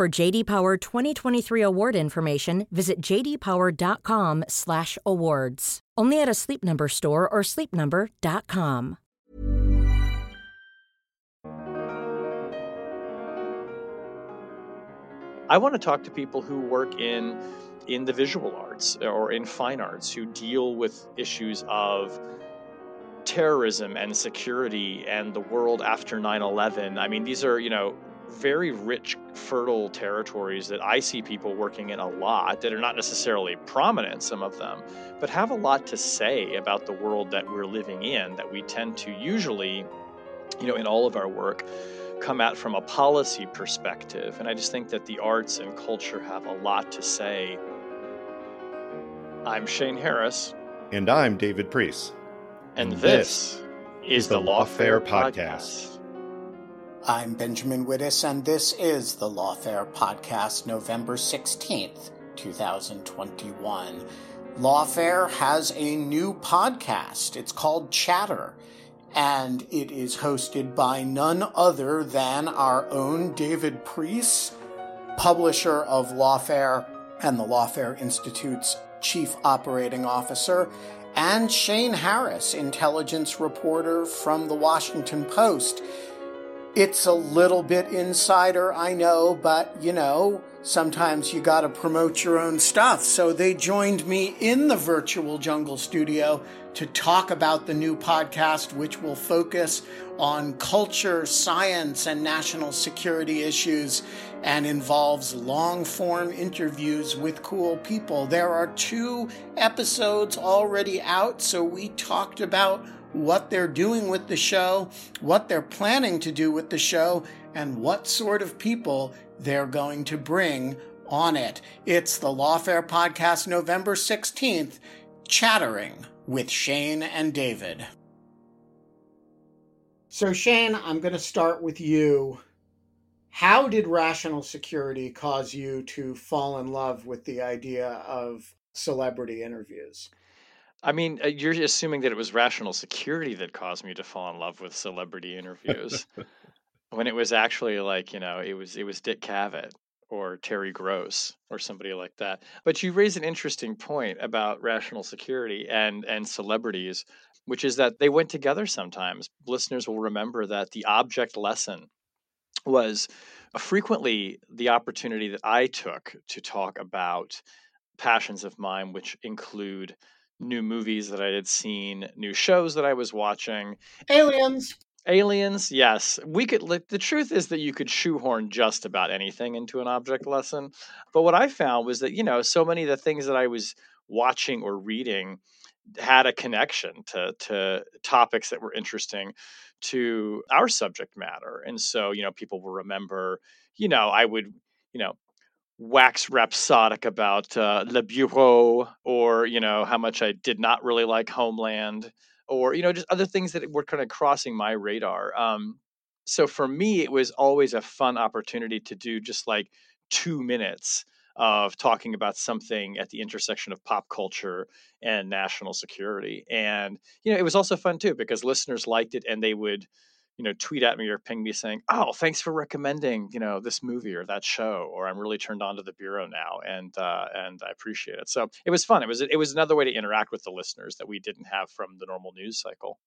For JD Power 2023 award information, visit jdpower.com/awards. Only at a Sleep Number store or sleepnumber.com. I want to talk to people who work in in the visual arts or in fine arts who deal with issues of terrorism and security and the world after 9/11. I mean, these are, you know, very rich, fertile territories that I see people working in a lot that are not necessarily prominent, some of them, but have a lot to say about the world that we're living in that we tend to usually, you know, in all of our work, come at from a policy perspective. And I just think that the arts and culture have a lot to say. I'm Shane Harris. And I'm David Priess. And, and this, this, is the Lawfare Podcast. Podcast. I'm Benjamin Wittes, and this is the Lawfare Podcast, November 16th, 2021. Lawfare has a new podcast. It's called Chatter, and it is hosted by none other than our own David Priess, publisher of Lawfare and the Lawfare Institute's chief operating officer, and Shane Harris, intelligence reporter from the Washington Post. It's a little bit insider, I know, but you know, sometimes you gotta promote your own stuff. So they joined me in the virtual jungle studio to talk about the new podcast, which will focus on culture, science, and national security issues and involves long form interviews with cool people. There are two episodes already out, so we talked about what they're doing with the show, what they're planning to do with the show, and what sort of people they're going to bring on it. It's the Lawfare Podcast, November 16th, chattering with Shane and David. So, Shane, I'm going to start with you. How did rational security cause you to fall in love with the idea of celebrity interviews? I mean, uh, you're assuming that it was rational security that caused me to fall in love with celebrity interviews, when it was actually like you know it was it was Dick Cavett or Terry Gross or somebody like that. But you raise an interesting point about rational security and and celebrities, which is that they went together sometimes. Listeners will remember that the object lesson was frequently the opportunity that I took to talk about passions of mine, which include new movies that I had seen, new shows that I was watching. Aliens. Aliens, yes. We could the truth is that you could shoehorn just about anything into an object lesson. But what I found was that, you know, so many of the things that I was watching or reading had a connection to to topics that were interesting to our subject matter. And so, you know, people will remember, you know, I would, you know, wax rhapsodic about uh, Le Bureau or, you know, how much I did not really like Homeland or, you know, just other things that were kind of crossing my radar. Um, so for me, it was always a fun opportunity to do just like two minutes of talking about something at the intersection of pop culture and national security. And, you know, it was also fun too because listeners liked it and they would, you know, tweet at me or ping me saying, "Oh, thanks for recommending, you know, this movie or that show," or "I'm really turned on to the bureau now," and uh, and I appreciate it. So it was fun. It was it was another way to interact with the listeners that we didn't have from the normal news cycle.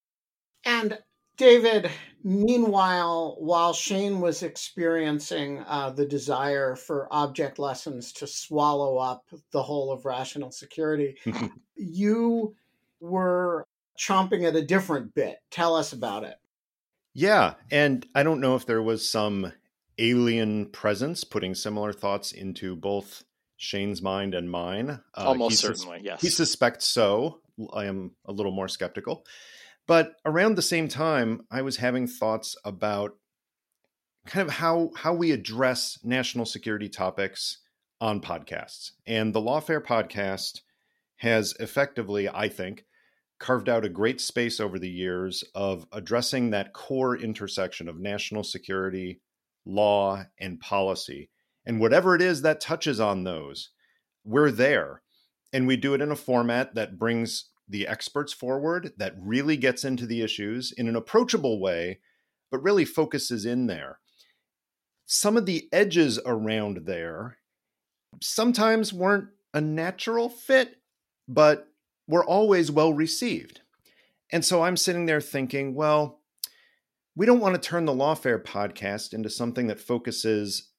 And David, meanwhile, while Shane was experiencing uh, the desire for object lessons to swallow up the whole of rational security, you were chomping at a different bit. Tell us about it. Yeah. And I don't know if there was some alien presence putting similar thoughts into both Shane's mind and mine. Uh, Almost certainly, sus- yes. He suspects so. I am a little more skeptical. But around the same time, I was having thoughts about kind of how how we address national security topics on podcasts. And the Lawfare podcast has effectively, I think, carved out a great space over the years of addressing that core intersection of national security, law, and policy. And whatever it is that touches on those, we're there. And we do it in a format that brings the experts forward, that really gets into the issues in an approachable way, but really focuses in there. Some of the edges around there sometimes weren't a natural fit, but were always well received. And so I'm sitting there thinking, well, we don't want to turn the Lawfare podcast into something that focuses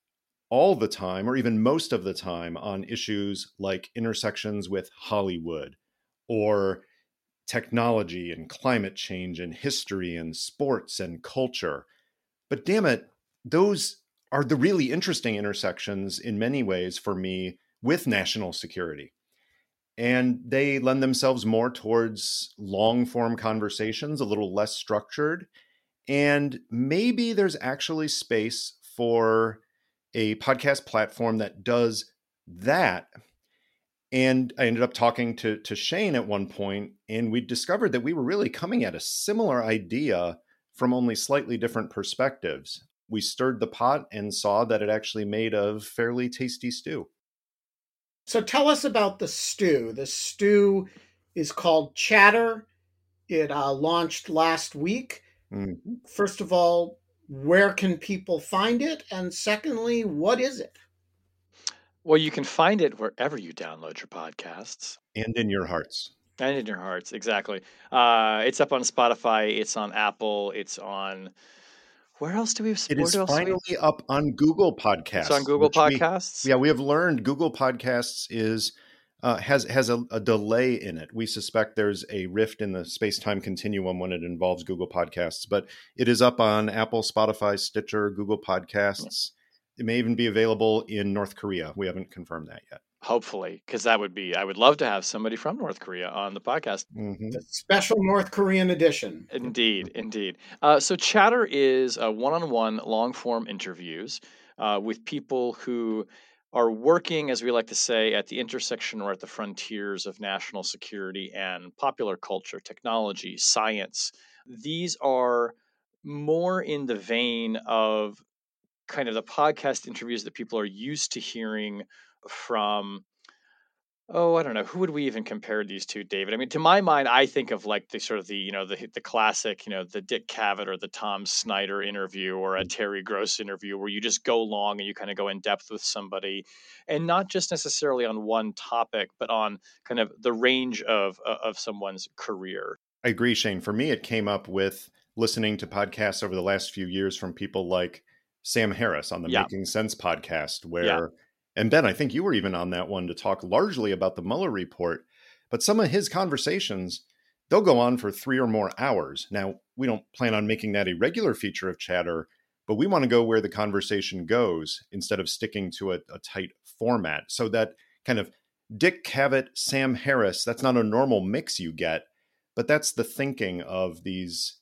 all the time, or even most of the time, on issues like intersections with Hollywood or technology and climate change and history and sports and culture. But damn it, those are the really interesting intersections in many ways for me with national security and they lend themselves more towards long form conversations, a little less structured. And maybe there's actually space for a podcast platform that does that. And I ended up talking to, to Shane at one point, and we discovered that we were really coming at a similar idea from only slightly different perspectives. We stirred the pot and saw that it actually made a fairly tasty stew. So tell us about the stew. The stew is called Chatter. It uh, launched last week. Mm-hmm. First of all, where can people find it? And secondly, what is it? Well, you can find it wherever you download your podcasts. And in your hearts. And in your hearts, exactly. Uh, it's up on Spotify, it's on Apple, it's on where else do we have? It is finally we... up on Google Podcasts. It's on Google Podcasts. We, yeah, we have learned Google Podcasts is uh, has has a, a, delay in it. We suspect there's a rift in the space time continuum when it involves Google Podcasts, but it is up on Apple, Spotify, Stitcher, Google Podcasts. It may even be available in North Korea. We haven't confirmed that yet hopefully because that would be i would love to have somebody from north korea on the podcast. Mm-hmm. special north korean edition. Indeed indeed. Uh, so chatter is a one-on-one long-form interviews uh, with people who are working as we like to say at the intersection or at the frontiers of national security and popular culture technology science. These are more in the vein of kind of the podcast interviews that people are used to hearing from oh i don't know who would we even compare these to david i mean to my mind i think of like the sort of the you know the the classic you know the dick cavett or the tom snyder interview or a mm. terry gross interview where you just go long and you kind of go in depth with somebody and not just necessarily on one topic but on kind of the range of of someone's career i agree shane for me it came up with listening to podcasts over the last few years from people like sam harris on the yeah. making sense podcast where yeah and Ben, I think you were even on that one to talk largely about the Mueller report. But some of his conversations, they'll go on for three or more hours. Now, we don't plan on making that a regular feature of chatter, but we want to go where the conversation goes instead of sticking to a, a tight format. So that kind of Dick Cavett, Sam Harris, that's not a normal mix you get, but that's the thinking of these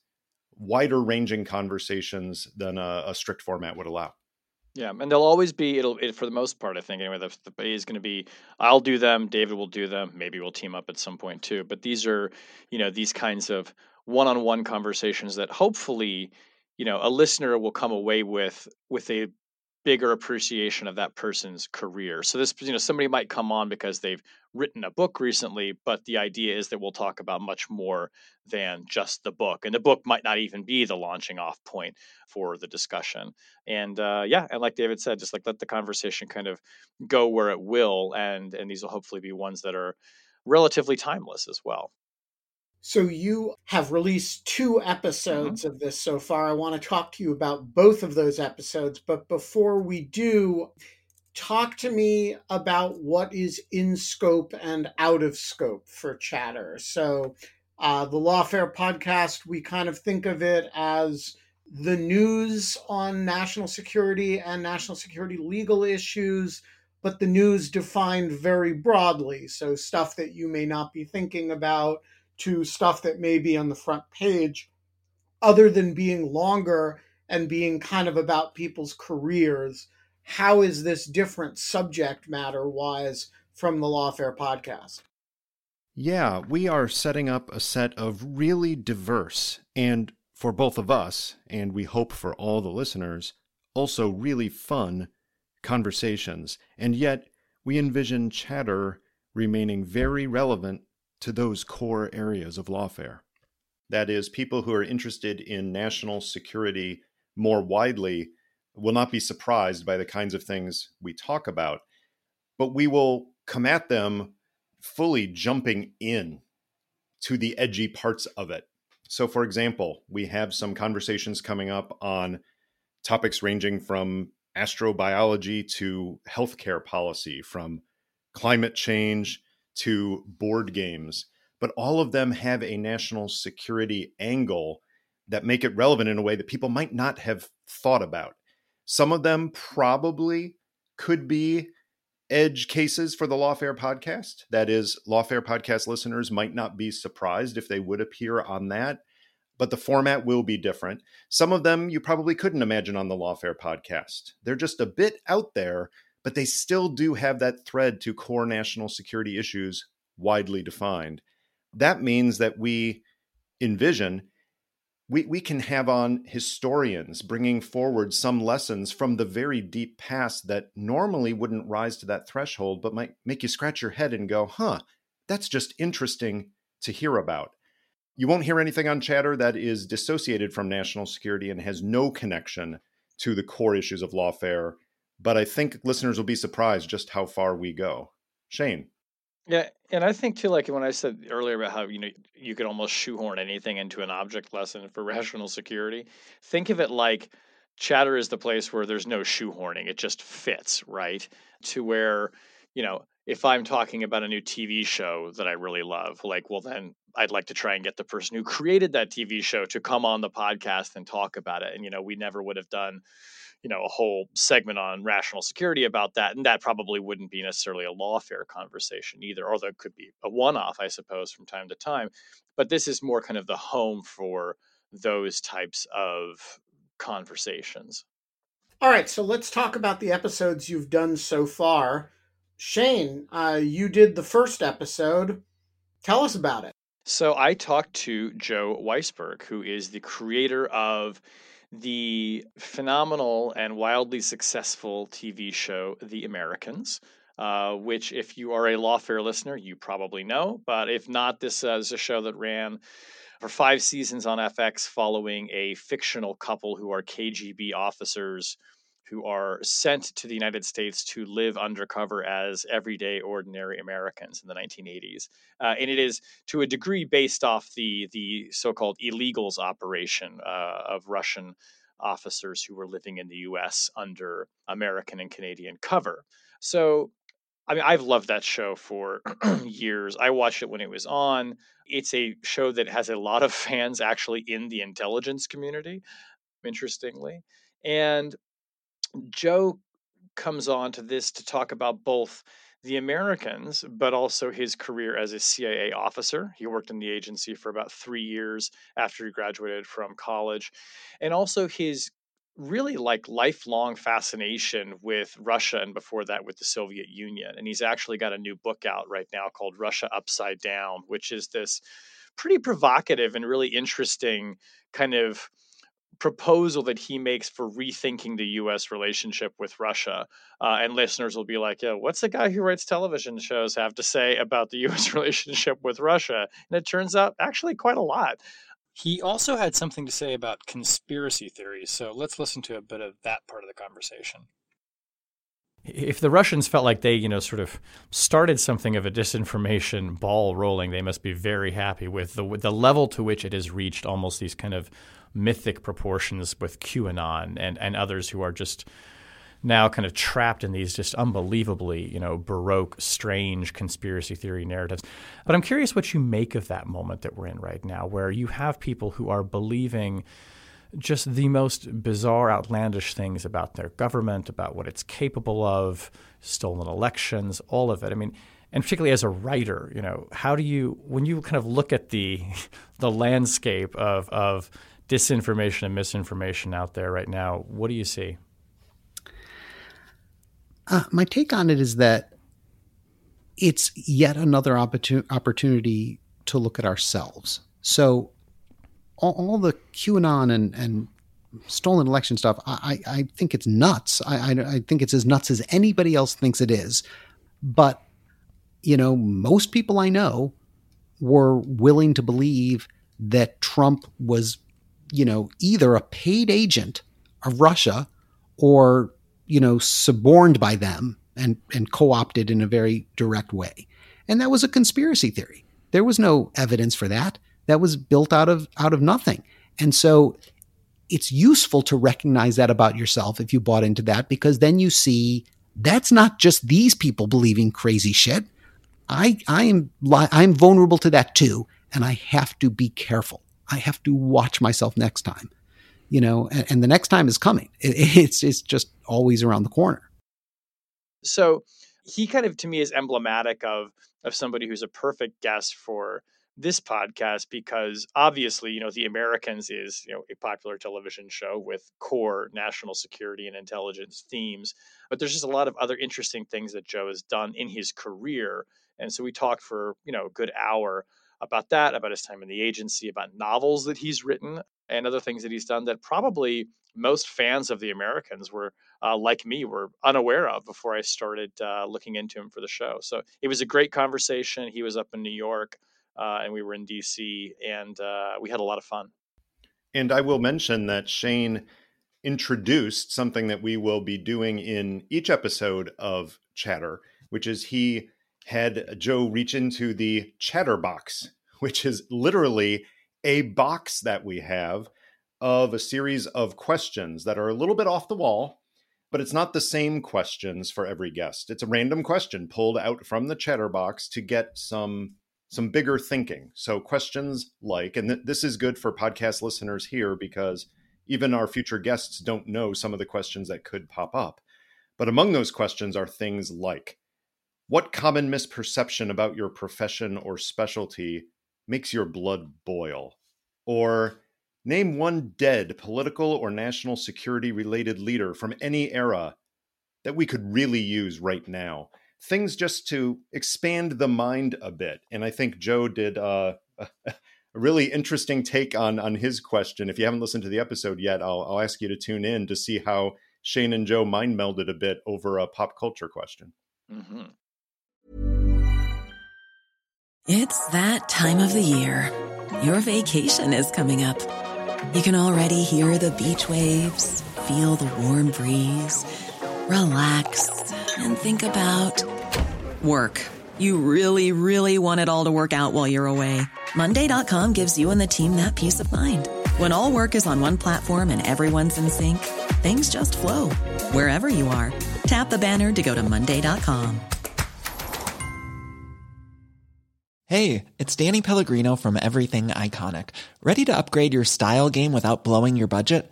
wider ranging conversations than a, a strict format would allow. Yeah, and they'll always be. It'll it, for the most part, I think anyway. The, the is going to be. I'll do them. David will do them. Maybe we'll team up at some point too. But these are, you know, these kinds of one-on-one conversations that hopefully, you know, a listener will come away with with a bigger appreciation of that person's career. So this, you know, somebody might come on because they've written a book recently, but the idea is that we'll talk about much more than just the book, and the book might not even be the launching off point for the discussion. And uh, yeah, and like David said, just like let the conversation kind of go where it will, and and these will hopefully be ones that are relatively timeless as well. So you have released two episodes mm-hmm. of this so far. I want to talk to you about both of those episodes, but before we do, talk to me about what is in scope and out of scope for chatter. So, uh, the Lawfare podcast, we kind of think of it as the news on national security and national security legal issues, but the news defined very broadly. So, stuff that you may not be thinking about to stuff that may be on the front page, other than being longer and being kind of about people's careers how is this different subject matter wise from the Lawfare podcast? Yeah, we are setting up a set of really diverse and for both of us, and we hope for all the listeners, also really fun conversations. And yet, we envision chatter remaining very relevant to those core areas of lawfare. That is, people who are interested in national security more widely will not be surprised by the kinds of things we talk about, but we will come at them fully jumping in to the edgy parts of it. So, for example, we have some conversations coming up on topics ranging from astrobiology to healthcare policy, from climate change to board games. But all of them have a national security angle that make it relevant in a way that people might not have thought about. Some of them probably could be edge cases for the Lawfare podcast. That is, Lawfare podcast listeners might not be surprised if they would appear on that, but the format will be different. Some of them you probably couldn't imagine on the Lawfare podcast. They're just a bit out there, but they still do have that thread to core national security issues widely defined. That means that we envision we, we can have on historians bringing forward some lessons from the very deep past that normally wouldn't rise to that threshold, but might make you scratch your head and go, huh, that's just interesting to hear about. You won't hear anything on chatter that is dissociated from national security and has no connection to the core issues of lawfare. But I think listeners will be surprised just how far we go. Shane. Yeah, and I think too, like when I said earlier about how you know you could almost shoehorn anything into an object lesson for rational security. Think of it like chatter is the place where there's no shoehorning; it just fits right to where you know if I'm talking about a new TV show that I really love, like well then I'd like to try and get the person who created that TV show to come on the podcast and talk about it. And you know we never would have done you know a whole segment on rational security about that and that probably wouldn't be necessarily a lawfare conversation either although it could be a one-off i suppose from time to time but this is more kind of the home for those types of conversations. All right so let's talk about the episodes you've done so far. Shane uh, you did the first episode. Tell us about it. So i talked to joe weisberg who is the creator of the phenomenal and wildly successful TV show The Americans. Uh, which, if you are a Lawfare listener, you probably know. But if not, this uh, is a show that ran for five seasons on FX following a fictional couple who are KGB officers who are sent to the United States to live undercover as everyday, ordinary Americans in the 1980s. Uh, and it is, to a degree, based off the the so-called illegals operation uh, of Russian officers who were living in the U.S. under American and Canadian cover. So. I mean, I've loved that show for years. I watched it when it was on. It's a show that has a lot of fans actually in the intelligence community, interestingly. And Joe comes on to this to talk about both the Americans, but also his career as a CIA officer. He worked in the agency for about three years after he graduated from college, and also his really like lifelong fascination with Russia and before that with the Soviet Union. And he's actually got a new book out right now called Russia Upside Down, which is this pretty provocative and really interesting kind of proposal that he makes for rethinking the U.S. relationship with Russia. Uh, and listeners will be like, "Yeah, what's the guy who writes television shows have to say about the U.S. relationship with Russia?" And it turns out actually quite a lot. He also had something to say about conspiracy theories. So let's listen to a bit of that part of the conversation. If the Russians felt like they, you know, sort of started something of a disinformation ball rolling, they must be very happy with the with the level to which it has reached almost these kind of mythic proportions with QAnon and and others who are just now kind of trapped in these just unbelievably, you know, baroque, strange conspiracy theory narratives. But I'm curious what you make of that moment that we're in right now, where you have people who are believing just the most bizarre, outlandish things about their government, about what it's capable of, stolen elections, all of it. I mean, and particularly as a writer, you know, how do you, when you kind of look at the the landscape of of disinformation and misinformation out there right now, what do you see? Uh, my take on it is that it's yet another opportun- opportunity to look at ourselves. So all, all the QAnon and, and stolen election stuff, I, I think it's nuts. I, I, I think it's as nuts as anybody else thinks it is. But, you know, most people I know were willing to believe that Trump was, you know, either a paid agent of Russia or, you know, suborned by them and, and co opted in a very direct way. And that was a conspiracy theory. There was no evidence for that that was built out of out of nothing. And so it's useful to recognize that about yourself if you bought into that because then you see that's not just these people believing crazy shit. I I am I'm vulnerable to that too and I have to be careful. I have to watch myself next time. You know, and, and the next time is coming. It, it's it's just always around the corner. So he kind of to me is emblematic of of somebody who's a perfect guest for this podcast because obviously, you know, The Americans is, you know, a popular television show with core national security and intelligence themes. But there's just a lot of other interesting things that Joe has done in his career. And so we talked for, you know, a good hour about that, about his time in the agency, about novels that he's written and other things that he's done that probably most fans of the Americans were, uh, like me, were unaware of before I started uh, looking into him for the show. So it was a great conversation. He was up in New York uh, and we were in DC, and uh, we had a lot of fun. And I will mention that Shane introduced something that we will be doing in each episode of Chatter, which is he had Joe reach into the Chatter box, which is literally a box that we have of a series of questions that are a little bit off the wall, but it's not the same questions for every guest. It's a random question pulled out from the Chatter box to get some some bigger thinking. So questions like, and th- this is good for podcast listeners here because even our future guests don't know some of the questions that could pop up. But among those questions are things like, what common misperception about your profession or specialty makes your blood boil? Or name one dead political or national security related leader from any era that we could really use right now things just to expand the mind a bit. And I think Joe did uh, a really interesting take on on his question. If you haven't listened to the episode yet, I'll, I'll ask you to tune in to see how Shane and Joe mind melded a bit over a pop culture question. Mm-hmm. It's that time of the year. Your vacation is coming up. You can already hear the beach waves, feel the warm breeze, relax, and think about work. You really, really want it all to work out while you're away. Monday.com gives you and the team that peace of mind. When all work is on one platform and everyone's in sync, things just flow wherever you are. Tap the banner to go to Monday.com. Hey, it's Danny Pellegrino from Everything Iconic. Ready to upgrade your style game without blowing your budget?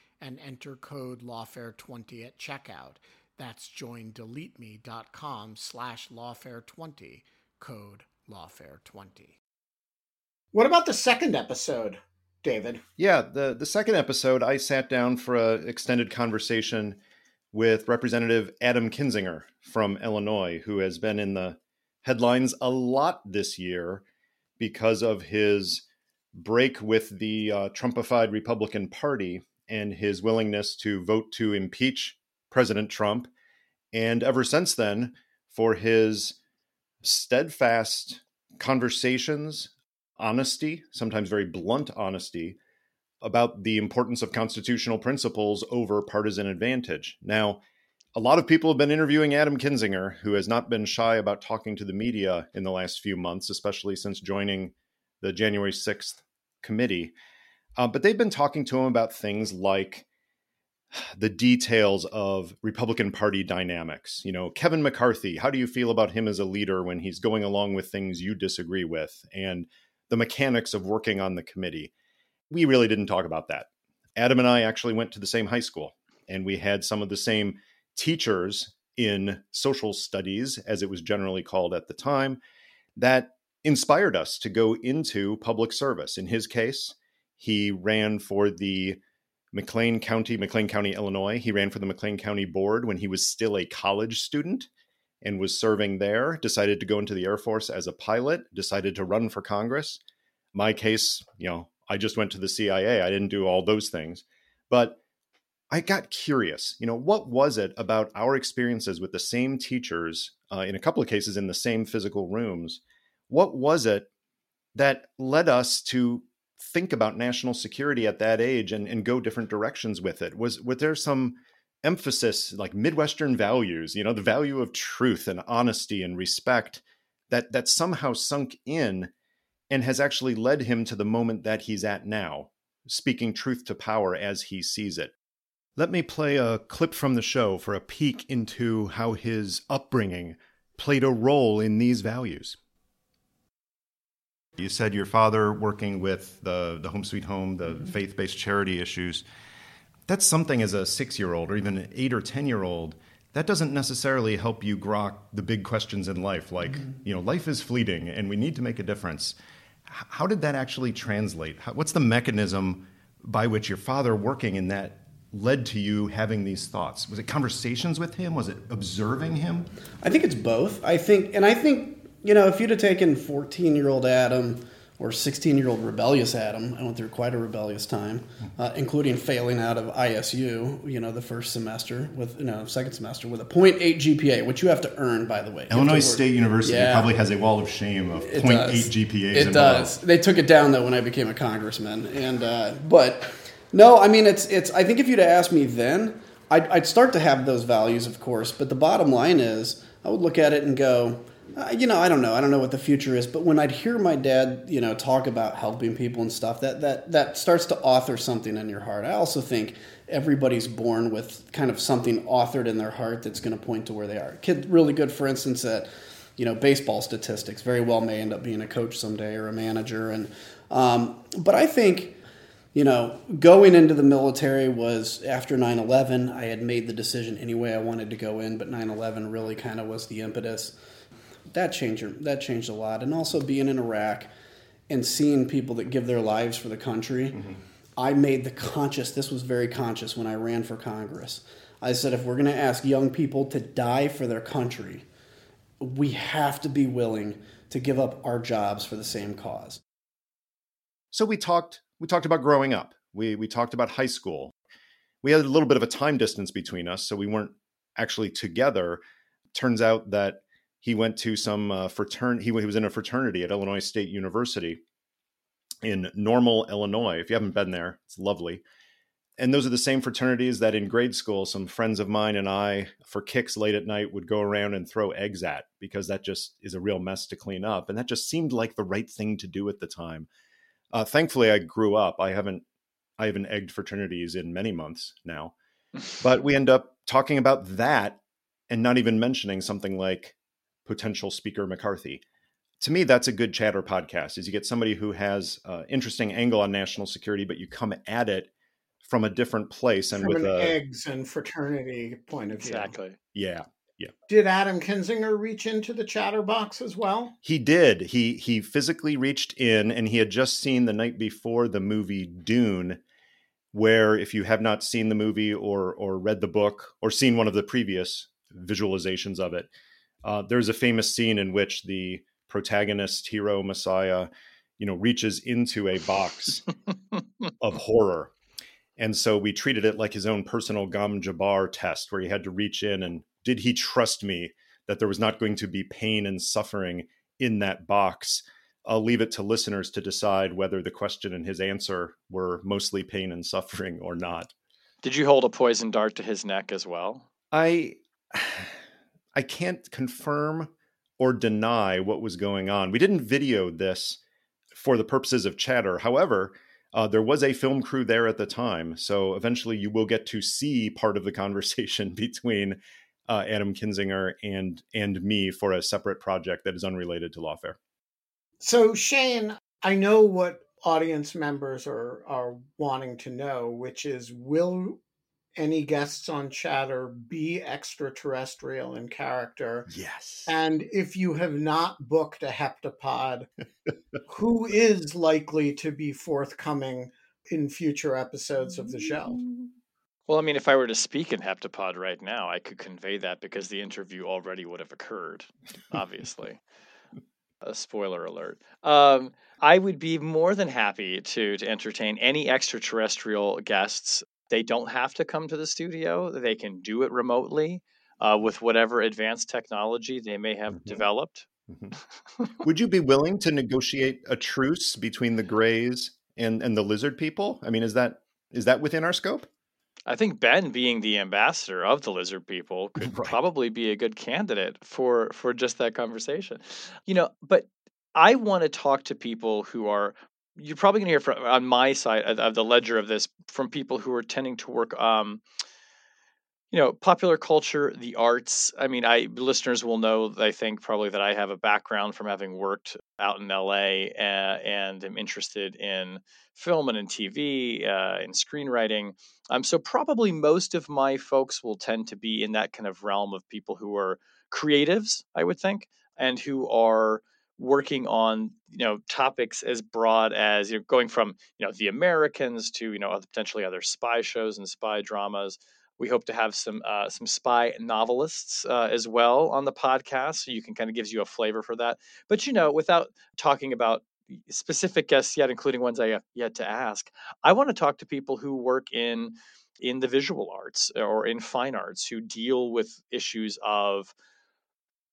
and enter code lawfare20 at checkout. That's joindeleteme.com slash lawfare20, code lawfare20. What about the second episode, David? Yeah, the, the second episode, I sat down for an extended conversation with Representative Adam Kinzinger from Illinois, who has been in the headlines a lot this year because of his break with the uh, Trumpified Republican Party and his willingness to vote to impeach President Trump. And ever since then, for his steadfast conversations, honesty, sometimes very blunt honesty, about the importance of constitutional principles over partisan advantage. Now, a lot of people have been interviewing Adam Kinzinger, who has not been shy about talking to the media in the last few months, especially since joining the January 6th committee. Uh, but they've been talking to him about things like the details of Republican Party dynamics. You know, Kevin McCarthy, how do you feel about him as a leader when he's going along with things you disagree with? And the mechanics of working on the committee. We really didn't talk about that. Adam and I actually went to the same high school, and we had some of the same teachers in social studies, as it was generally called at the time, that inspired us to go into public service. In his case, he ran for the McLean County, McLean County, Illinois. He ran for the McLean County Board when he was still a college student and was serving there. Decided to go into the Air Force as a pilot, decided to run for Congress. My case, you know, I just went to the CIA. I didn't do all those things. But I got curious, you know, what was it about our experiences with the same teachers, uh, in a couple of cases in the same physical rooms? What was it that led us to think about national security at that age and, and go different directions with it? Was was there some emphasis like Midwestern values, you know, the value of truth and honesty and respect that that somehow sunk in and has actually led him to the moment that he's at now, speaking truth to power as he sees it. Let me play a clip from the show for a peek into how his upbringing played a role in these values. You said your father working with the, the Home Sweet Home, the mm-hmm. faith based charity issues. That's something as a six year old or even an eight or 10 year old, that doesn't necessarily help you grok the big questions in life, like, mm-hmm. you know, life is fleeting and we need to make a difference. How did that actually translate? How, what's the mechanism by which your father working in that led to you having these thoughts? Was it conversations with him? Was it observing him? I think it's both. I think, and I think you know, if you'd have taken 14 year old Adam or 16 year old rebellious Adam, I went through quite a rebellious time, uh, including failing out of ISU, you know, the first semester with, you know, second semester with a 0.8 GPA, which you have to earn, by the way. Illinois State University yeah. probably has a wall of shame of 0.8 GPAs. It does. They took it down, though, when I became a congressman. And, uh, but no, I mean, it's, it's, I think if you'd asked me then, I'd, I'd start to have those values, of course, but the bottom line is I would look at it and go, uh, you know, I don't know. I don't know what the future is, but when I'd hear my dad, you know, talk about helping people and stuff, that that that starts to author something in your heart. I also think everybody's born with kind of something authored in their heart that's going to point to where they are. Kid, really good, for instance, at you know baseball statistics. Very well may end up being a coach someday or a manager. And um, but I think you know, going into the military was after 9 11. I had made the decision anyway I wanted to go in, but 9 11 really kind of was the impetus that changed that changed a lot, and also being in Iraq and seeing people that give their lives for the country. Mm-hmm. I made the conscious. This was very conscious when I ran for Congress. I said, if we're going to ask young people to die for their country, we have to be willing to give up our jobs for the same cause. So we talked. We talked about growing up. We we talked about high school. We had a little bit of a time distance between us, so we weren't actually together. Turns out that he went to some uh, fraternity. He, he was in a fraternity at Illinois State University in Normal, Illinois. If you haven't been there, it's lovely. And those are the same fraternities that in grade school, some friends of mine and I, for kicks late at night, would go around and throw eggs at because that just is a real mess to clean up. And that just seemed like the right thing to do at the time. Uh, thankfully, I grew up. I haven't, I haven't egged fraternities in many months now, but we end up talking about that and not even mentioning something like potential speaker McCarthy. To me, that's a good chatter podcast. Is you get somebody who has an interesting angle on national security, but you come at it from a different place and from with an a, eggs and fraternity point of view. Exactly. Yeah. Yeah. Did Adam Kinzinger reach into the chatter box as well? He did. He he physically reached in and he had just seen the night before the movie Dune where if you have not seen the movie or or read the book or seen one of the previous visualizations of it, uh, there's a famous scene in which the protagonist, hero, messiah, you know, reaches into a box of horror. And so we treated it like his own personal Gom Jabbar test, where he had to reach in and did he trust me that there was not going to be pain and suffering in that box? I'll leave it to listeners to decide whether the question and his answer were mostly pain and suffering or not. Did you hold a poison dart to his neck as well? I I can't confirm or deny what was going on. We didn't video this for the purposes of chatter. However, uh, there was a film crew there at the time, so eventually you will get to see part of the conversation between uh, Adam Kinzinger and and me for a separate project that is unrelated to lawfare. So Shane, I know what audience members are are wanting to know, which is will any guests on chatter be extraterrestrial in character yes and if you have not booked a heptapod who is likely to be forthcoming in future episodes of the show. Well, I mean, if I were to speak in Heptapod right now, I could convey that because the interview already would have occurred, obviously. A spoiler alert. Um, I would be more than happy to to entertain any extraterrestrial guests. They don't have to come to the studio. They can do it remotely uh, with whatever advanced technology they may have Mhm. developed. Mhm. Would you be willing to negotiate a truce between the Greys and and the Lizard people? I mean, is that is that within our scope? I think Ben, being the ambassador of the lizard people, could Right. probably be a good candidate for for just that conversation. You know, but I want to talk to people who are. You're probably going to hear from on my side of, of the ledger of this from people who are tending to work. Um, you know, popular culture, the arts. I mean, I listeners will know. I think probably that I have a background from having worked out in LA uh, and am interested in film and in TV, uh, in screenwriting. Um, so probably most of my folks will tend to be in that kind of realm of people who are creatives, I would think, and who are working on you know topics as broad as you know going from you know the Americans to you know potentially other spy shows and spy dramas. We hope to have some uh, some spy novelists uh, as well on the podcast, so you can kind of gives you a flavor for that. But you know, without talking about specific guests yet, including ones I have yet to ask, I want to talk to people who work in in the visual arts or in fine arts who deal with issues of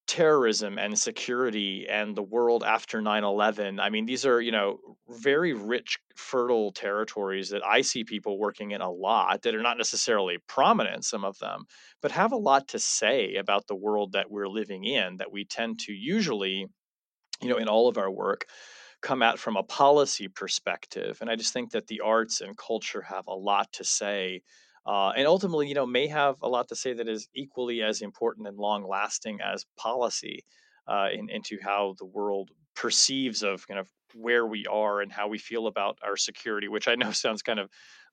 terrorism and security and the world after 9/11. I mean, these are, you know, very rich fertile territories that I see people working in a lot that are not necessarily prominent some of them, but have a lot to say about the world that we're living in that we tend to usually, you know, in all of our work come at from a policy perspective. And I just think that the arts and culture have a lot to say. Uh, and ultimately, you know, may have a lot to say that is equally as important and long lasting as policy uh, in, into how the world perceives of kind of where we are and how we feel about our security, which I know sounds kind of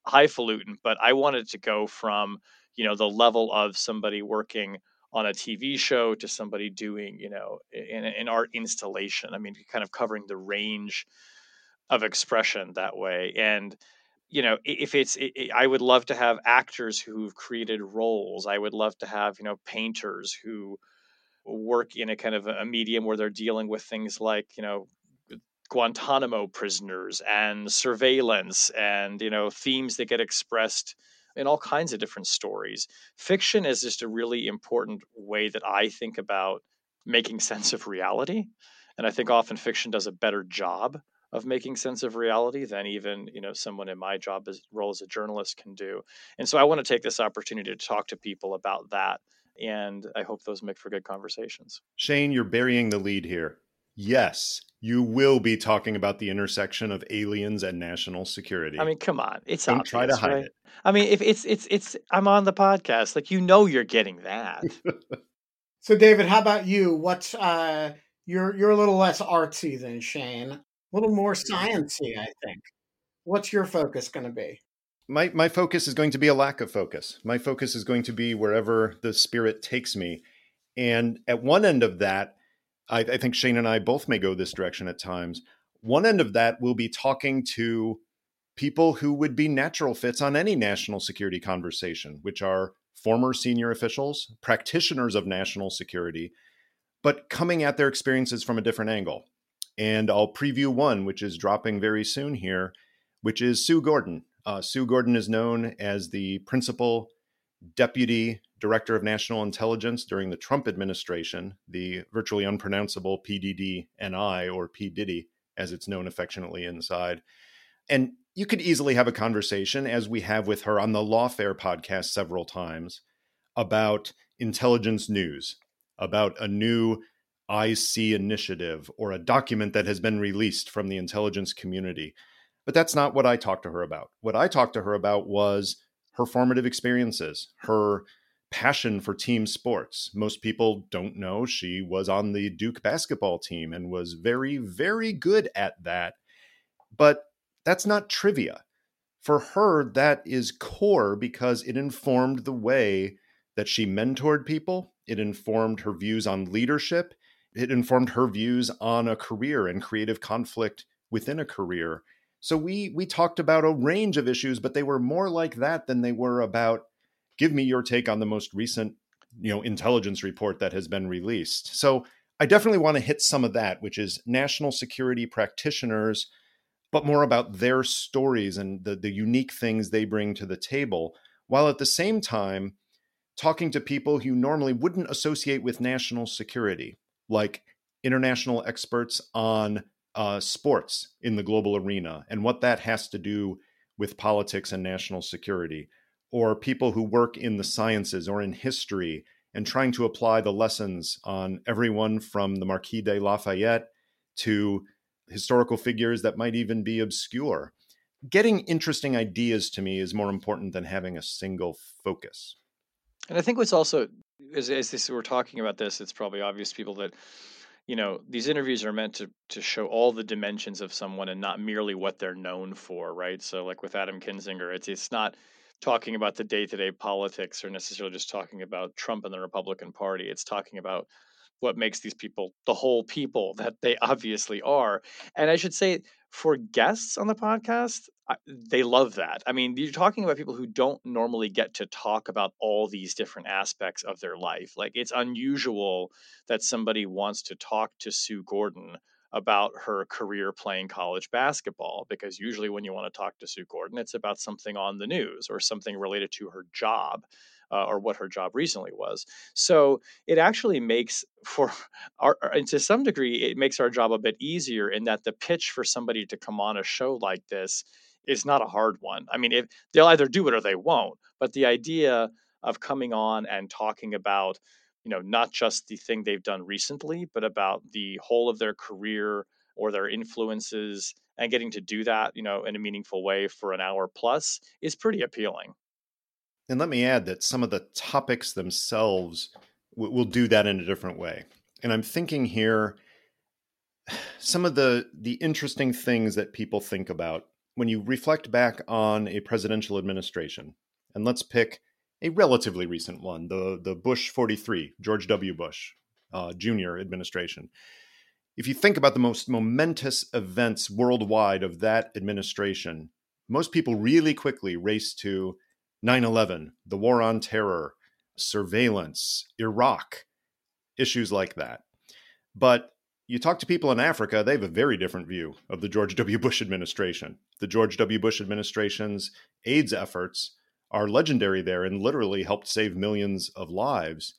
highfalutin, but I wanted to go from, you know, the level of somebody working on a TV show to somebody doing, you know, an, an art installation. I mean, kind of covering the range of expression that way. And, you know, if it's, i i I would love to have actors who've created roles. I would love to have, you know, painters who work in a kind of a medium where they're dealing with things like, you know, Guantanamo prisoners and surveillance and, you know, themes that get expressed in all kinds of different stories. Fiction is just a really important way that I think about making sense of reality. And I think often fiction does a better job of making sense of reality than even, you know, someone in my job as role as a journalist can do. And so I want to take this opportunity to talk to people about that. And I hope those make for good conversations. Shane, you're burying the lead here. Yes, you will be talking about the intersection of aliens and national security. I mean, come on, it's don't obvious, try to hide right? it. I mean, if it's it's it's I'm on the podcast, like you know, you're getting that. So, David, how about you? What's uh, you're you're a little less artsy than Shane, a little more sciency, I think. What's your focus going to be? my my focus is going to be a lack of focus. My focus is going to be wherever the spirit takes me. And at one end of that, I, I think Shane and I both may go this direction at times. One end of that will be talking to people who would be natural fits on any national security conversation, which are former senior officials, practitioners of national security, but coming at their experiences from a different angle. And I'll preview one, which is dropping very soon here, which is Sue Gordon. Uh, Sue Gordon is known as the principal deputy director of national intelligence during the Trump administration, the virtually unpronounceable PDD-NI or P. Diddy, as it's known affectionately inside. And you could easily have a conversation, as we have with her on the Lawfare podcast several times, about intelligence news, about a new IC initiative or a document that has been released from the intelligence community. But that's not what I talked to her about. What I talked to her about was her formative experiences, her passion for team sports. Most people don't know she was on the Duke basketball team and was very, very good at that. But that's not trivia. For her, that is core because it informed the way that she mentored people, it informed her views on leadership, it informed her views on a career and creative conflict within a career. So we we talked about a range of issues, but they were more like that than they were about give me your take on the most recent, you know, intelligence report that has been released. So I definitely want to hit some of that, which is national security practitioners, but more about their stories and the, the unique things they bring to the table, while at the same time talking to people who normally wouldn't associate with national security, like international experts on uh, sports in the global arena and what that has to do with politics and national security, or people who work in the sciences or in history and trying to apply the lessons on everyone from the Marquis de Lafayette to historical figures that might even be obscure. Getting interesting ideas to me is more important than having a single focus. And I think what's also as as this we're talking about this, it's probably obvious to people that you know these interviews are meant to to show all the dimensions of someone and not merely what they're known for, right? So like with Adam Kinzinger, it's it's not talking about the day-to-day politics or necessarily just talking about Trump and the Republican Party. It's talking about what makes these people the whole people that they obviously are. And I should say for guests on the podcast, they love that. I mean, you're talking about people who don't normally get to talk about all these different aspects of their life. Like it's unusual that somebody wants to talk to Sue Gordon about her career playing college basketball because usually when you want to talk to Sue Gordon, it's about something on the news or something related to her job. Uh, or what her job recently was. So it actually makes for our, and to some degree, it makes our job a bit easier in that the pitch for somebody to come on a show like this is not a hard one. I mean, if they'll either do it or they won't. But the idea of coming on and talking about, you know, not just the thing they've done recently, but about the whole of their career or their influences and getting to do that, you know, in a meaningful way for an hour plus is pretty appealing. And let me add that some of the topics themselves will do that in a different way. And I'm thinking here some of the the interesting things that people think about when you reflect back on a presidential administration, and let's pick a relatively recent one, the, the Bush 43, George W. Bush uh, Jr. administration. If you think about the most momentous events worldwide of that administration, most people really quickly race to 9 11, the war on terror, surveillance, Iraq, issues like that. But you talk to people in Africa, they have a very different view of the George W. Bush administration. The George W. Bush administration's AIDS efforts are legendary there and literally helped save millions of lives.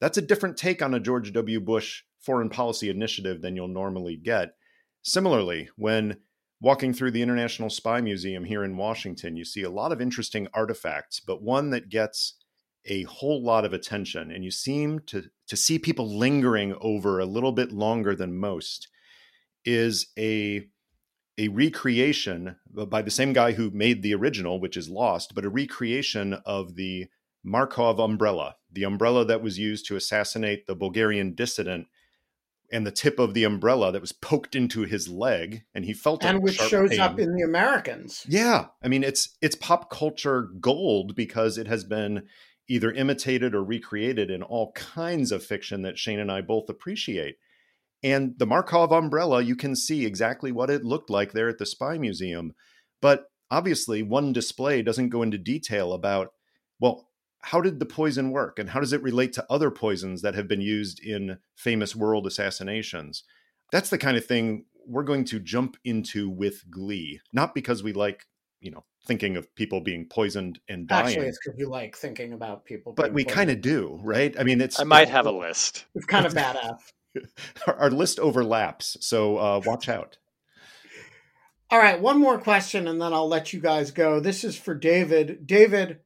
That's a different take on a George W. Bush foreign policy initiative than you'll normally get. Similarly, when walking through the International Spy Museum here in Washington, you see a lot of interesting artifacts, but one that gets a whole lot of attention and you seem to to see people lingering over a little bit longer than most is a a recreation by the same guy who made the original which is lost but a recreation of the Markov umbrella the umbrella that was used to assassinate the Bulgarian dissident and the tip of the umbrella that was poked into his leg and he felt it. and which shows pain. up in the Americans yeah i mean it's it's pop culture gold because it has been either imitated or recreated in all kinds of fiction that Shane and I both appreciate. And the Markov umbrella, you can see exactly what it looked like there at the Spy Museum. But obviously, one display doesn't go into detail about, well, how did the poison work and how does it relate to other poisons that have been used in famous world assassinations? That's the kind of thing we're going to jump into with glee, not because we like, you know, thinking of people being poisoned and dying. Actually, it's because you like thinking about people. But we kind of do, right? I mean, it's. I might have a list. It's kind of badass. our, our, list overlaps, so uh, watch out. All right, one more question, and then I'll let you guys go. This is for David. David,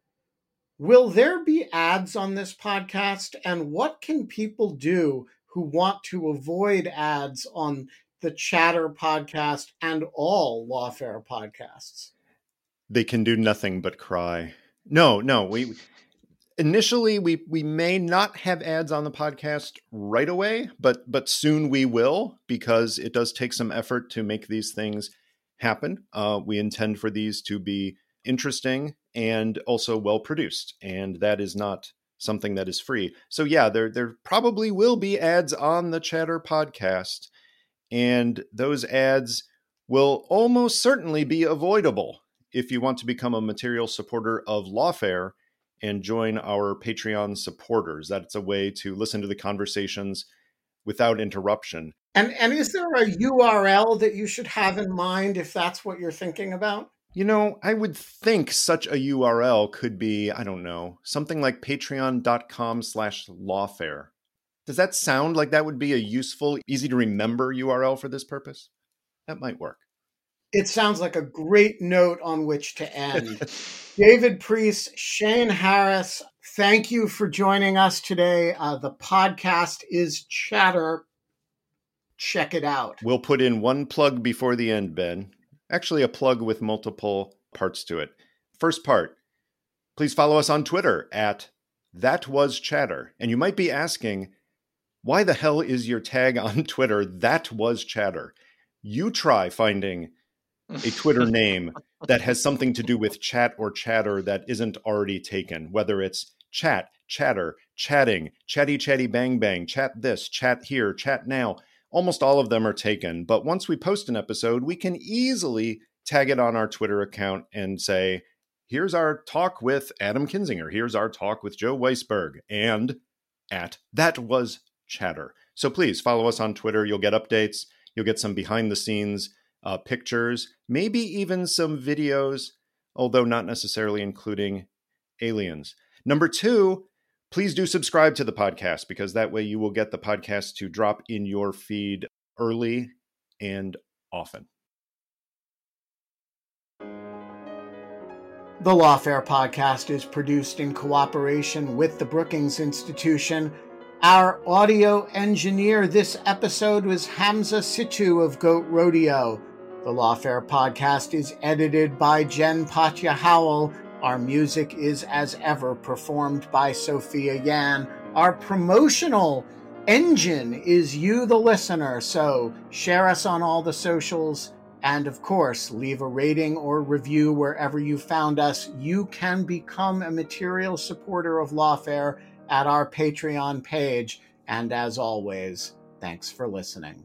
will there be ads on this podcast? And what can people do who want to avoid ads on the Chatter podcast and all Lawfare podcasts? They can do nothing but cry. No, no, we initially we we may not have ads on the podcast right away, but but soon we will because it does take some effort to make these things happen. Uh, we intend for these to be interesting and also well produced, and that is not something that is free. So yeah, there there probably will be ads on the Chatter podcast, and those ads will almost certainly be avoidable if you want to become a material supporter of Lawfare and join our Patreon supporters. That's a way to listen to the conversations without interruption. And and is there a URL that you should have in mind if that's what you're thinking about? You know, I would think such a URL could be, I don't know, something like patreon.com slash lawfare. Does that sound like that would be a useful, easy to remember URL for this purpose? That might work. It sounds like a great note on which to end. David Priess, Shane Harris, thank you for joining us today. Uh, the podcast is Chatter. Check it out. We'll put in one plug before the end, Ben. Actually, a plug with multiple parts to it. First part, please follow us on Twitter at That Was Chatter. And you might be asking, why the hell is your tag on Twitter That Was Chatter? You try finding a Twitter name that has something to do with chat or chatter that isn't already taken, whether it's chat, chatter, chatting, chatty, chatty, bang, bang, chat this, chat here, chat now. Almost all of them are taken. But once we post an episode, we can easily tag it on our Twitter account and say, here's our talk with Adam Kinzinger. Here's our talk with Joe Weisberg. And at that was chatter. So please follow us on Twitter. You'll get updates. You'll get some behind the scenes uh, pictures, maybe even some videos, although not necessarily including aliens. Number two, please do subscribe to the podcast because that way you will get the podcast to drop in your feed early and often. The Lawfare podcast is produced in cooperation with the Brookings Institution. Our audio engineer this episode was Hamza Situ of Goat Rodeo. The Lawfare podcast is edited by Jen Patja Howell. Our music is, as ever, performed by Sophia Yan. Our promotional engine is you, the listener. So share us on all the socials. And of course, leave a rating or review wherever you found us. You can become a material supporter of Lawfare at our Patreon page. And as always, thanks for listening.